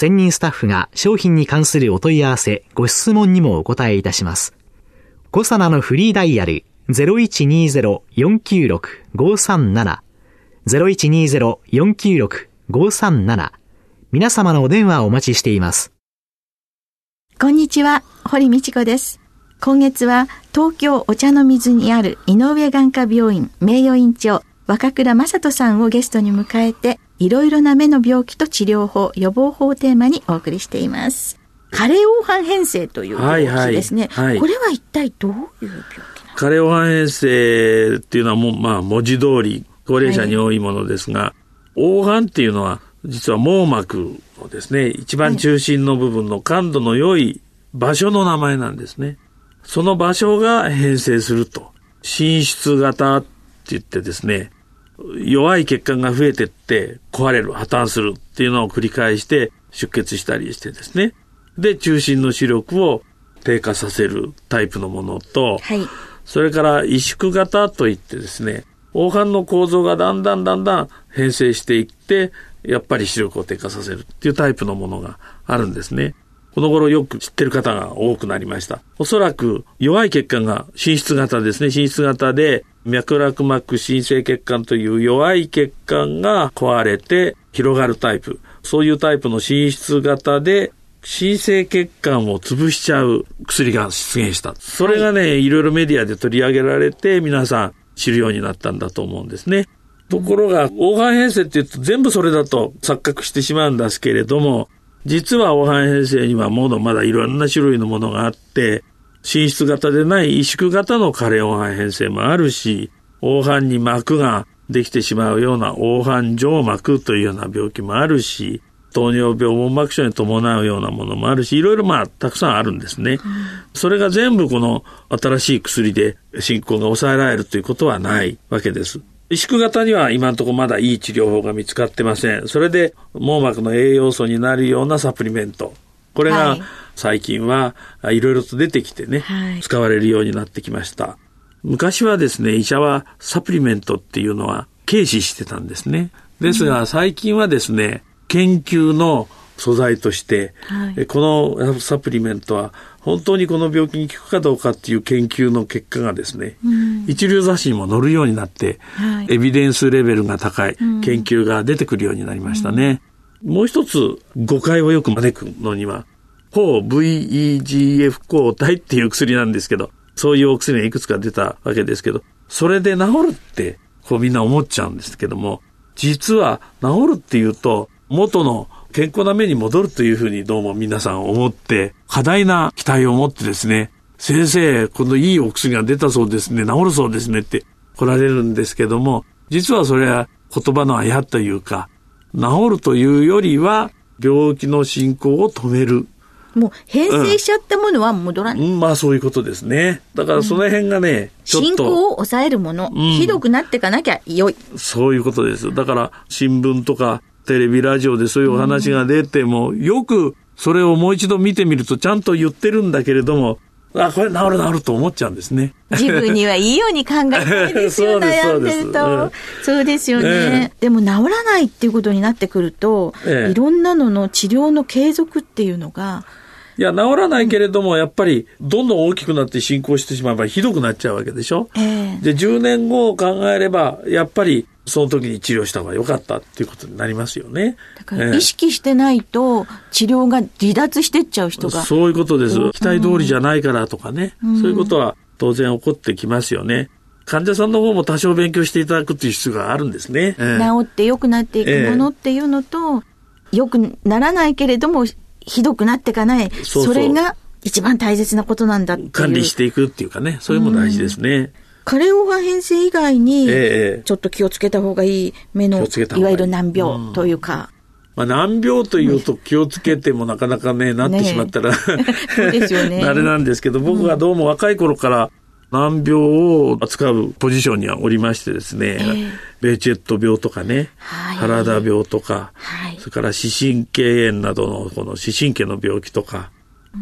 専任スタッフが商品に関するお問い合わせ、ご質問にもお答えいたします。コサナのフリーダイヤル0120-496-537 0120-496-537皆様のお電話をお待ちしています。こんにちは、堀道子です。今月は東京お茶の水にある井上眼科病院名誉院長若倉正人さんをゲストに迎えていろいろな目の病気と治療法、予防法をテーマにお送りしています。加齢黄斑変性という病気ですね。はいはいはい、これは一体どういう病気加齢黄斑変性っていうのはもう、まあ、文字通り高齢者に多いものですが、はい、黄斑っていうのは実は網膜のですね、一番中心の部分の感度の良い場所の名前なんですね。その場所が変性すると。進出型って言ってですね、弱い血管が増えてって壊れる、破綻するっていうのを繰り返して出血したりしてですね。で、中心の視力を低下させるタイプのものと、はい、それから萎縮型といってですね、黄斑の構造がだんだんだんだん変性していって、やっぱり視力を低下させるっていうタイプのものがあるんですね。この頃よく知ってる方が多くなりました。おそらく弱い血管が進出型ですね。進出型で脈絡膜新生血管という弱い血管が壊れて広がるタイプ。そういうタイプの進出型で新生血管を潰しちゃう薬が出現した。それがね、はい、いろいろメディアで取り上げられて皆さん知るようになったんだと思うんですね。ところが、黄斑変性って言うと全部それだと錯覚してしまうんですけれども、実は黄斑変性にはものまだいろんな種類のものがあって、進出型でない萎縮型の加齢黄斑変性もあるし、黄斑に膜ができてしまうような黄斑静膜というような病気もあるし、糖尿病網膜症に伴うようなものもあるし、いろいろまあたくさんあるんですね。それが全部この新しい薬で進行が抑えられるということはないわけです。萎縮型には今のところまだいい治療法が見つかってません。それで網膜の栄養素になるようなサプリメント。これが最近はいろいろと出てきてね、はい、使われるようになってきました。昔はですね、医者はサプリメントっていうのは軽視してたんですね。ですが最近はですね、研究の素材として、はい、このサプリメントは本当にこの病気に効くかどうかっていう研究の結果がですね、うん、一流雑誌にも載るようになって、はい、エビデンスレベルが高い研究が出てくるようになりましたね。うん、もう一つ誤解をよく招くのには、抗 VEGF 抗体っていう薬なんですけど、そういうお薬がいくつか出たわけですけど、それで治るって、こうみんな思っちゃうんですけども、実は治るっていうと、元の健康な目に戻るというふうにどうも皆さん思って、過大な期待を持ってですね、先生、このいいお薬が出たそうですね、治るそうですねって来られるんですけども、実はそれは言葉のあやというか、治るというよりは、病気の進行を止める。もう変性しちゃったものは戻らない、うん、まあそういうことですね。だからその辺がね、うん、進行を抑えるもの、うん、ひどくなっていかなきゃ良い。そういうことです。だから新聞とかテレビ、ラジオでそういうお話が出ても、よくそれをもう一度見てみるとちゃんと言ってるんだけれども、あ、これ治る治ると思っちゃうんですね。自分にはいいように考えたい ですよ、悩んでると。そうです。よね、えー、でも治らないっていうことになってくると、えー、いろんなのの治療の継続っていうのが、いや、治らないけれども、やっぱり、どんどん大きくなって進行してしまえばひどくなっちゃうわけでしょ？えー、で、10年後を考えれば、やっぱり、その時に治療した方が良かったっていうことになりますよね。だから意識してないと治療が離脱してっちゃう人が。そういうことです。期待通りじゃないからとかね。うん、そういうことは当然起こってきますよね。患者さんの方も多少勉強していただくっていう必要があるんですね。治って良くなっていくものっていうのと、良、えくならないけれども、ひどくなっていかない。それが一番大切なことなんだって管理していくっていうかね、それも大事ですね。うんカレオガ変性以外に、ちょっと気をつけた方がいい目の、いわゆる難病というか。まあ、難病というと気をつけてもなかなかね、なってしまったら、そうですよね。あれなんですけど、僕はどうも若い頃から難病を扱うポジションにはおりましてですね、えー、ベーチェット病とかね、はい、原田病とか、はい、それから視神経炎などのこの視神経の病気とか、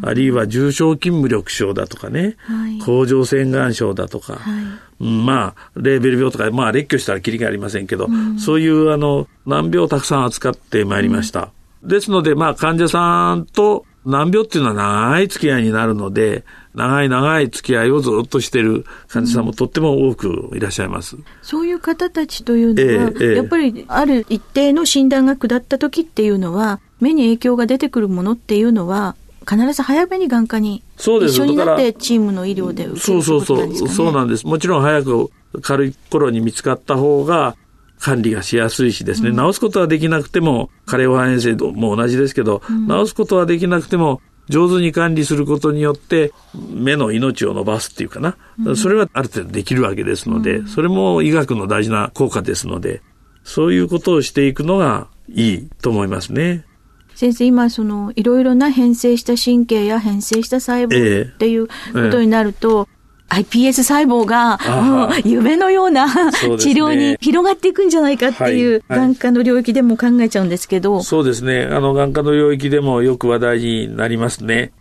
あるいは重症筋無力症だとかね、はい、甲状腺がん症だとか、はい、まあ、レーベル病とか、まあ、列挙したらきりがありませんけど、うん、そういうあの、難病をたくさん扱ってまいりました。うん、ですので、まあ、患者さんと難病っていうのは長い付き合いになるので、長い長い付き合いをずっとしている患者さんもとっても多くいらっしゃいます。うん、そういう方たちというのは、えーえー、やっぱりある一定の診断が下った時っていうのは、目に影響が出てくるものっていうのは、必ず早めに眼科に一緒になってチームの医療で受ける、そうそうそう、そうなんです。もちろん早く軽い頃に見つかった方が管理がしやすいしですね、うん、治すことはできなくても、加齢肺炎性も同じですけど、うん、治すことはできなくても、上手に管理することによって目の命を伸ばすっていうかな、うん、それはある程度できるわけですので、それも医学の大事な効果ですので、そういうことをしていくのがいいと思いますね。先生、今、その、いろいろな変性した神経や変性した細胞っていうことになると、ええ iPS 細胞が、夢のような治療に広がっていくんじゃないかっていう、眼科の領域でも考えちゃうんですけど。そうですね。あの、眼科の領域でもよく話題になりますね。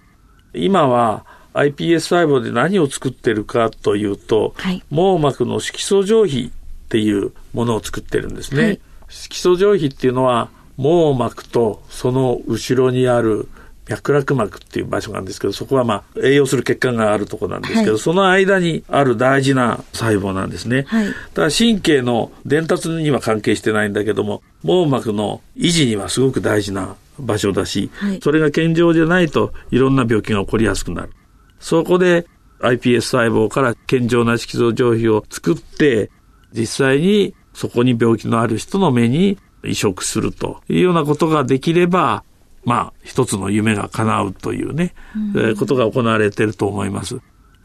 今は、iPS 細胞で何を作ってるかというと、はい、網膜の色素上皮っていうものを作ってるんですね。はい、色素上皮っていうのは、網膜とその後ろにある脈絡膜っていう場所なんですけど、そこはまあ栄養する血管があるとこなんですけど、はい、その間にある大事な細胞なんですね。はい、だから神経の伝達には関係してないんだけども、網膜の維持にはすごく大事な場所だし、はい、それが健常じゃないといろんな病気が起こりやすくなる。そこで iPS 細胞から健常な色素上皮を作って、実際にそこに病気のある人の目に移植するというようなことができれば、まあ、一つの夢が叶うというね、うん、えー、ことが行われていると思います。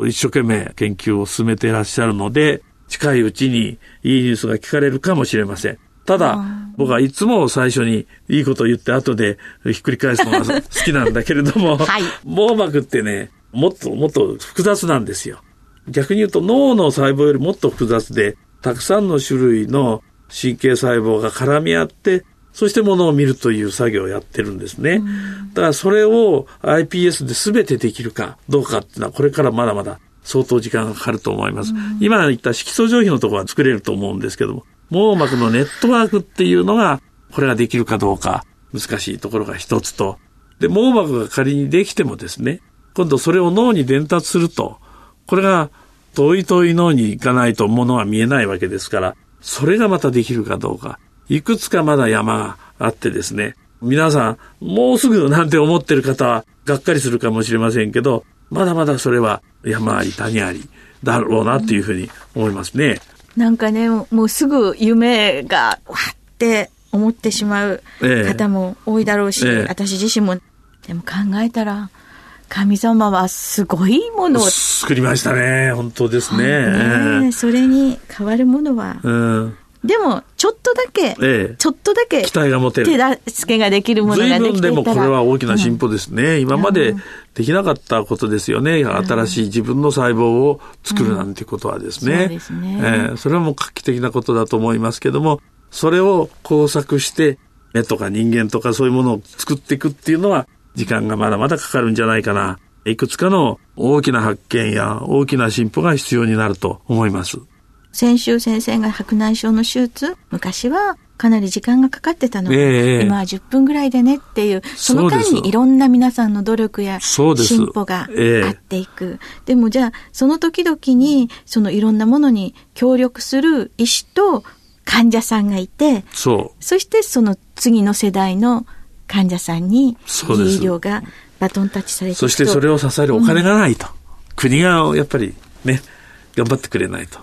一生懸命研究を進めていらっしゃるので、近いうちにいいニュースが聞かれるかもしれません。ただ、僕はいつも最初にいいことを言って後でひっくり返すのが 好きなんだけれども、はい、網膜ってね、もっともっと複雑なんですよ。逆に言うと脳の細胞よりもっと複雑で、たくさんの種類の神経細胞が絡み合って、そしてものを見るという作業をやってるんですね。だからそれを iPS で全てできるかどうかっていうのはこれからまだまだ相当時間がかかると思います。今言った色素上皮のところは作れると思うんですけども、網膜のネットワークっていうのが、これができるかどうか難しいところが一つと、で、網膜が仮にできてもですね、今度それを脳に伝達すると、これが遠い遠い脳に行かないとものは見えないわけですから、それがまたできるかどうか。いくつかまだ山があってですね、皆さん、もうすぐなんて思ってる方は、がっかりするかもしれませんけど、まだまだそれは山あり谷ありだろうなっていうふうに思いますね。なんかね、もうすぐ夢がわって思ってしまう方も多いだろうし、ええ私自身も、でも考えたら、神様はすごいものを作りましたね。本当ですね。ねそれに変わるものは。うん、でも、ちょっとだけ、ええ、ちょっとだけ、期待が持てる。手助けができるものができてでもこれは大きな進歩ですね。うん、今までできなかったことですよね。新しい自分の細胞を作るなんてことはですね。うん、そうですね。えー、それはもう画期的なことだと思いますけども、それを工作して、目とか人間とかそういうものを作っていくっていうのは、時間がまだまだかかるんじゃないかな。いくつかの大きな発見や大きな進歩が必要になると思います。先週先生が白内障の手術、昔はかなり時間がかかってたので、えー、今は10分ぐらいでねっていう、その間にいろんな皆さんの努力や進歩があっていく。でもじゃあ、その時々に、そのいろんなものに協力する医師と患者さんがいて。そしてその次の世代の患者さんに、そうです医療がバトンタッチされてそしてそれを支えるお金がないと。うん、国がやっぱりね、頑張ってくれないと。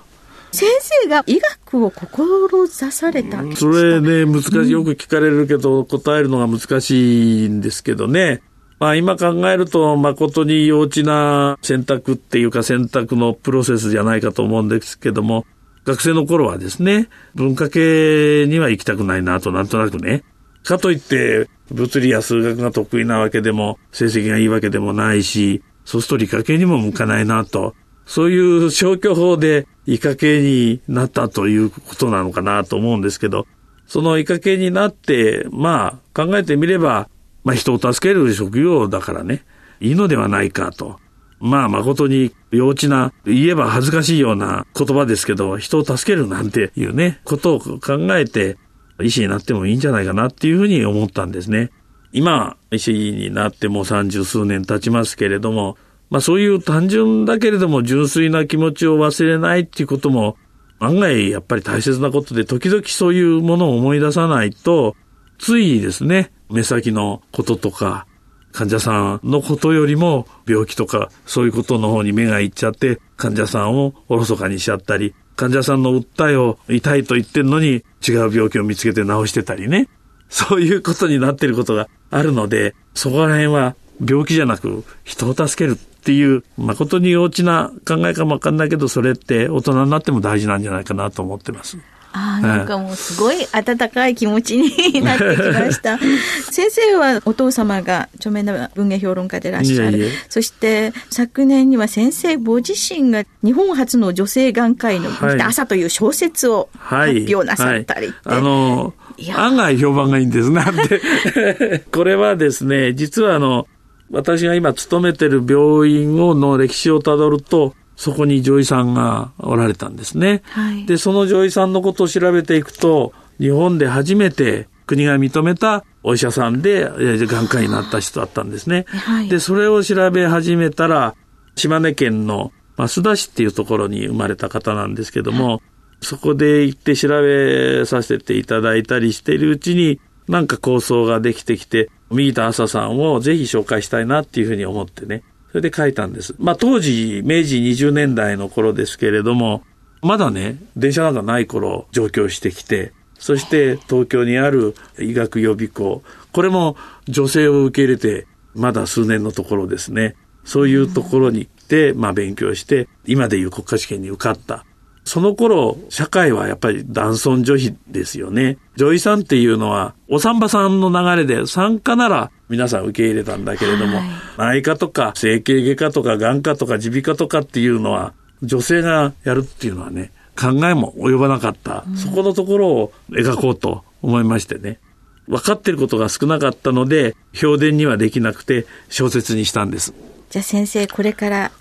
先生が医学を志されたそれね、難しい。よく聞かれるけど、答えるのが難しいんですけどね。まあ今考えると誠に幼稚な選択っていうか選択のプロセスじゃないかと思うんですけども、学生の頃はですね、文化系には行きたくないなとなんとなくね。かといって物理や数学が得意なわけでも成績がいいわけでもないし、そうすると理科系にも向かないなと。そういう消去法でイカ系になったということなのかなと思うんですけど、そのイカ系になって、まあ考えてみれば、まあ人を助ける職業だからね、いいのではないかと。まあ誠に幼稚な、言えば恥ずかしいような言葉ですけど、人を助けるなんていうね、ことを考えて、医師になってもいいんじゃないかなっていうふうに思ったんですね。今、医師になっても三十数年経ちますけれども、まあそういう単純だけれども純粋な気持ちを忘れないっていうことも案外やっぱり大切なことで時々そういうものを思い出さないとついですね目先のこととか患者さんのことよりも病気とかそういうことの方に目がいっちゃって患者さんをおろそかにしちゃったり患者さんの訴えを痛いと言ってんのに違う病気を見つけて治してたりねそういうことになっていることがあるのでそこら辺は病気じゃなく人を助けるっていう、誠に幼稚な考えかもわかんないけど、それって大人になっても大事なんじゃないかなと思ってます。ああ、なんかもうすごい温かい気持ちになってきました。先生はお父様が著名な文芸評論家でいらっしゃる。そして昨年には先生ご自身が日本初の女性眼科医の朝という小説を発表なさったり、はいはい、あの、案外評判がいいんです。なんで、これはですね、実はあの、私が今勤めてる病院をの歴史をたどると、そこに女医さんがおられたんですね。はい、で、その女医さんのことを調べていくと、日本で初めて国が認めたお医者さんで眼科医になった人だったんですね。はい、で、それを調べ始めたら、島根県の増田市っていうところに生まれた方なんですけども、はい、そこで行って調べさせていただいたりしているうちに、なんか構想ができてきて、右田朝さんをぜひ紹介したいなっていうふうに思ってね。それで書いたんです。まあ当時、明治20年代の頃ですけれども、まだね、電車なんかない頃上京してきて、そして東京にある医学予備校、これも女性を受け入れて、まだ数年のところですね。そういうところに行って、まあ勉強して、今でいう国家試験に受かった。その頃、社会はやっぱり男尊女卑ですよね。女医さんっていうのは、お産婆さんの流れで産科なら皆さん受け入れたんだけれども、はい、内科とか整形外科とか眼科とか耳鼻科とかっていうのは、女性がやるっていうのはね、考えも及ばなかった。うん、そこのところを描こうと思いましてね。分かってることが少なかったので、評伝にはできなくて小説にしたんです。じゃあ先生、これから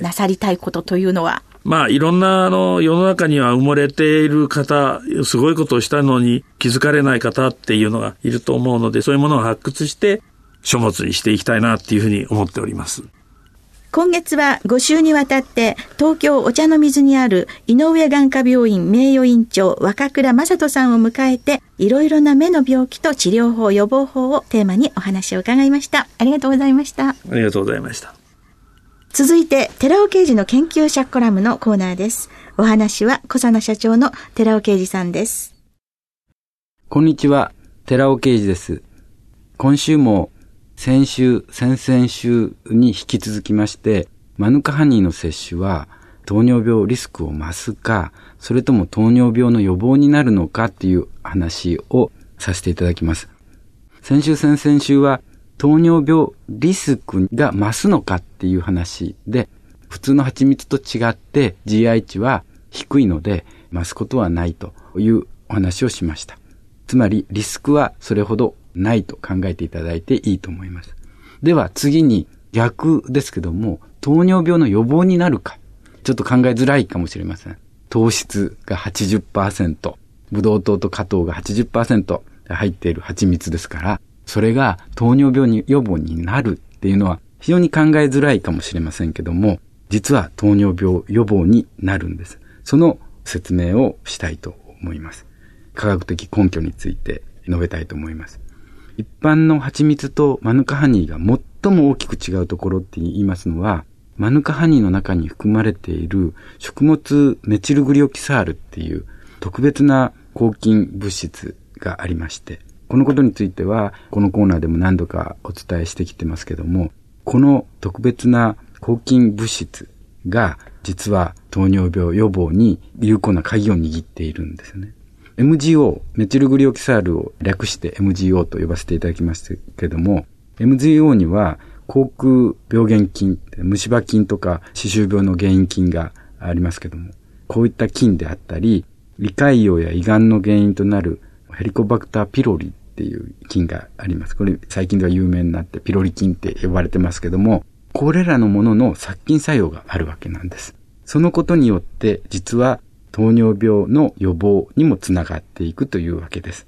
なさりたいことというのは、ええまあいろんなあの世の中には埋もれている方、すごいことをしたのに気づかれない方っていうのがいると思うので、そういうものを発掘して書物にしていきたいなっていうふうに思っております。今月は5週にわたって東京お茶の水にある井上眼科病院名誉院長若倉正人さんを迎えていろいろな目の病気と治療法予防法をテーマにお話を伺いました。ありがとうございました。ありがとうございました。続いて、寺尾刑事の研究者コラムのコーナーです。お話は、小佐奈社長の寺尾刑事さんです。こんにちは、寺尾刑事です。今週も、先週、先々週に引き続きまして、マヌカハニーの摂取は、糖尿病リスクを増すか、それとも糖尿病の予防になるのかっていう話をさせていただきます。先週、先々週は、糖尿病リスクが増すのかっていう話で、普通の蜂蜜と違って GI 値は低いので増すことはないというお話をしました。つまりリスクはそれほどないと考えていただいていいと思います。では次に逆ですけども、糖尿病の予防になるか、ちょっと考えづらいかもしれません。糖質が80%、ブドウ糖と果糖が80%入っている蜂蜜ですから、それが糖尿病に予防になるっていうのは非常に考えづらいかもしれませんけども、実は糖尿病予防になるんです。その説明をしたいと思います。科学的根拠について述べたいと思います。一般の蜂蜜とマヌカハニーが最も大きく違うところって言いますのは、マヌカハニーの中に含まれている食物メチルグリオキサールっていう特別な抗菌物質がありまして、このことについては、このコーナーでも何度かお伝えしてきてますけども、この特別な抗菌物質が実は糖尿病予防に有効な鍵を握っているんですよね。MGO、メチルグリオキサールを略して MGO と呼ばせていただきましたけども、MGO には口腔病原菌、虫歯菌とか歯周病の原因菌がありますけども、こういった菌であったり、胃潰瘍や胃がんの原因となるヘリコバクターピロリっていう菌があります。これ最近では有名になってピロリ菌って呼ばれてますけども、これらのものの殺菌作用があるわけなんです。そのことによって実は糖尿病の予防にもつながっていくというわけです。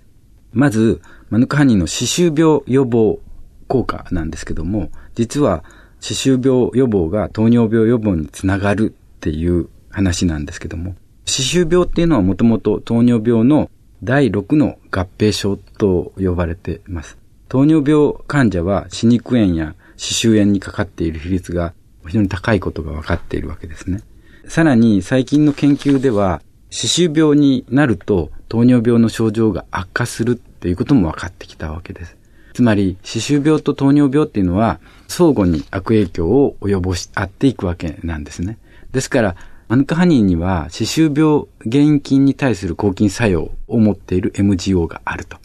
まず、マヌカハニーの歯周病予防効果なんですけども、実は歯周病予防が糖尿病予防につながるっていう話なんですけども、歯周病っていうのはもともと糖尿病の第6の合併症と呼ばれています。糖尿病患者は歯肉炎や歯周炎にかかっている比率が非常に高いことが分かっているわけですね。さらに最近の研究では、歯周病になると糖尿病の症状が悪化するっていうことも分かってきたわけです。つまり、歯周病と糖尿病っていうのは相互に悪影響を及ぼし合っていくわけなんですね。ですから、マヌカハニーには歯周病原因菌に対する抗菌作用を持っている MGO があると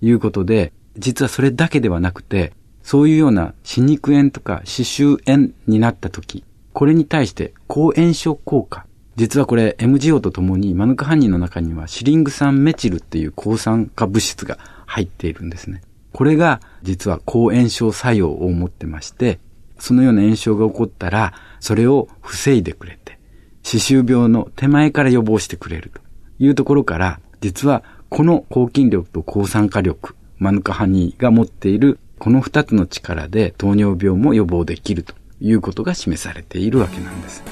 いうことで、実はそれだけではなくて、そういうような歯肉炎とか歯周炎になった時、これに対して抗炎症効果。実はこれ MGO とともにマヌカハニーの中にはシリング酸メチルっていう抗酸化物質が入っているんですね。これが実は抗炎症作用を持ってまして、そのような炎症が起こったら、それを防いでくれて、歯周病の手前から予防してくれるというところから、実はこの抗菌力と抗酸化力、マヌカハニーが持っているこの二つの力で糖尿病も予防できるということが示されているわけなんです。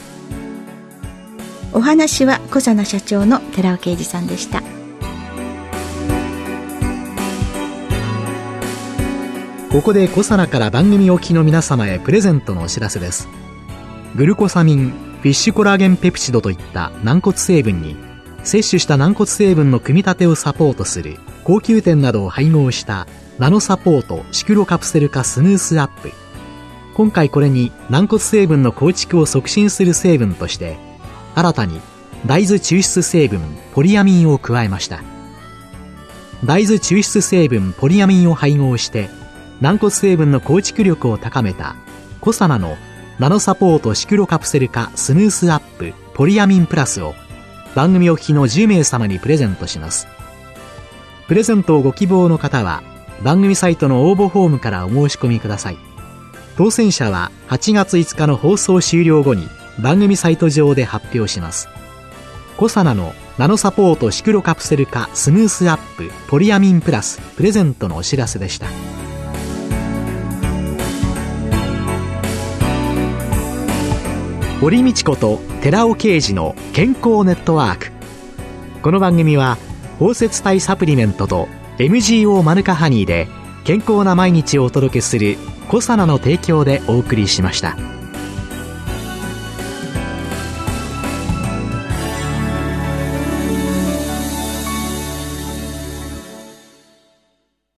お話は小佐奈社長の寺尾啓二さんでした。ここでコサナから番組お聞きの皆様へプレゼントのお知らせです。グルコサミン、フィッシュコラーゲンペプチドといった軟骨成分に、摂取した軟骨成分の組み立てをサポートする高級店などを配合したナノサポートシクロカプセル化スヌースアップ。今回これに軟骨成分の構築を促進する成分として、新たに大豆抽出成分ポリアミンを加えました。大豆抽出成分ポリアミンを配合して軟骨成分の構築力を高めたコサナのナノサポートシクロカプセル化スヌースアップポリアミンプラスを番組お聞きの10名様にプレゼントしますプレゼントをご希望の方は番組サイトの応募フォームからお申し込みください当選者は8月5日の放送終了後に番組サイト上で発表しますコサナのナノサポートシクロカプセル化スムースアップポリアミンプラスプレゼントのお知らせでした。堀道子と寺尾啓二の健康ネットワークこの番組は包摂体サプリメントと MGO マヌカハニーで健康な毎日をお届けする「コサナの提供」でお送りしました。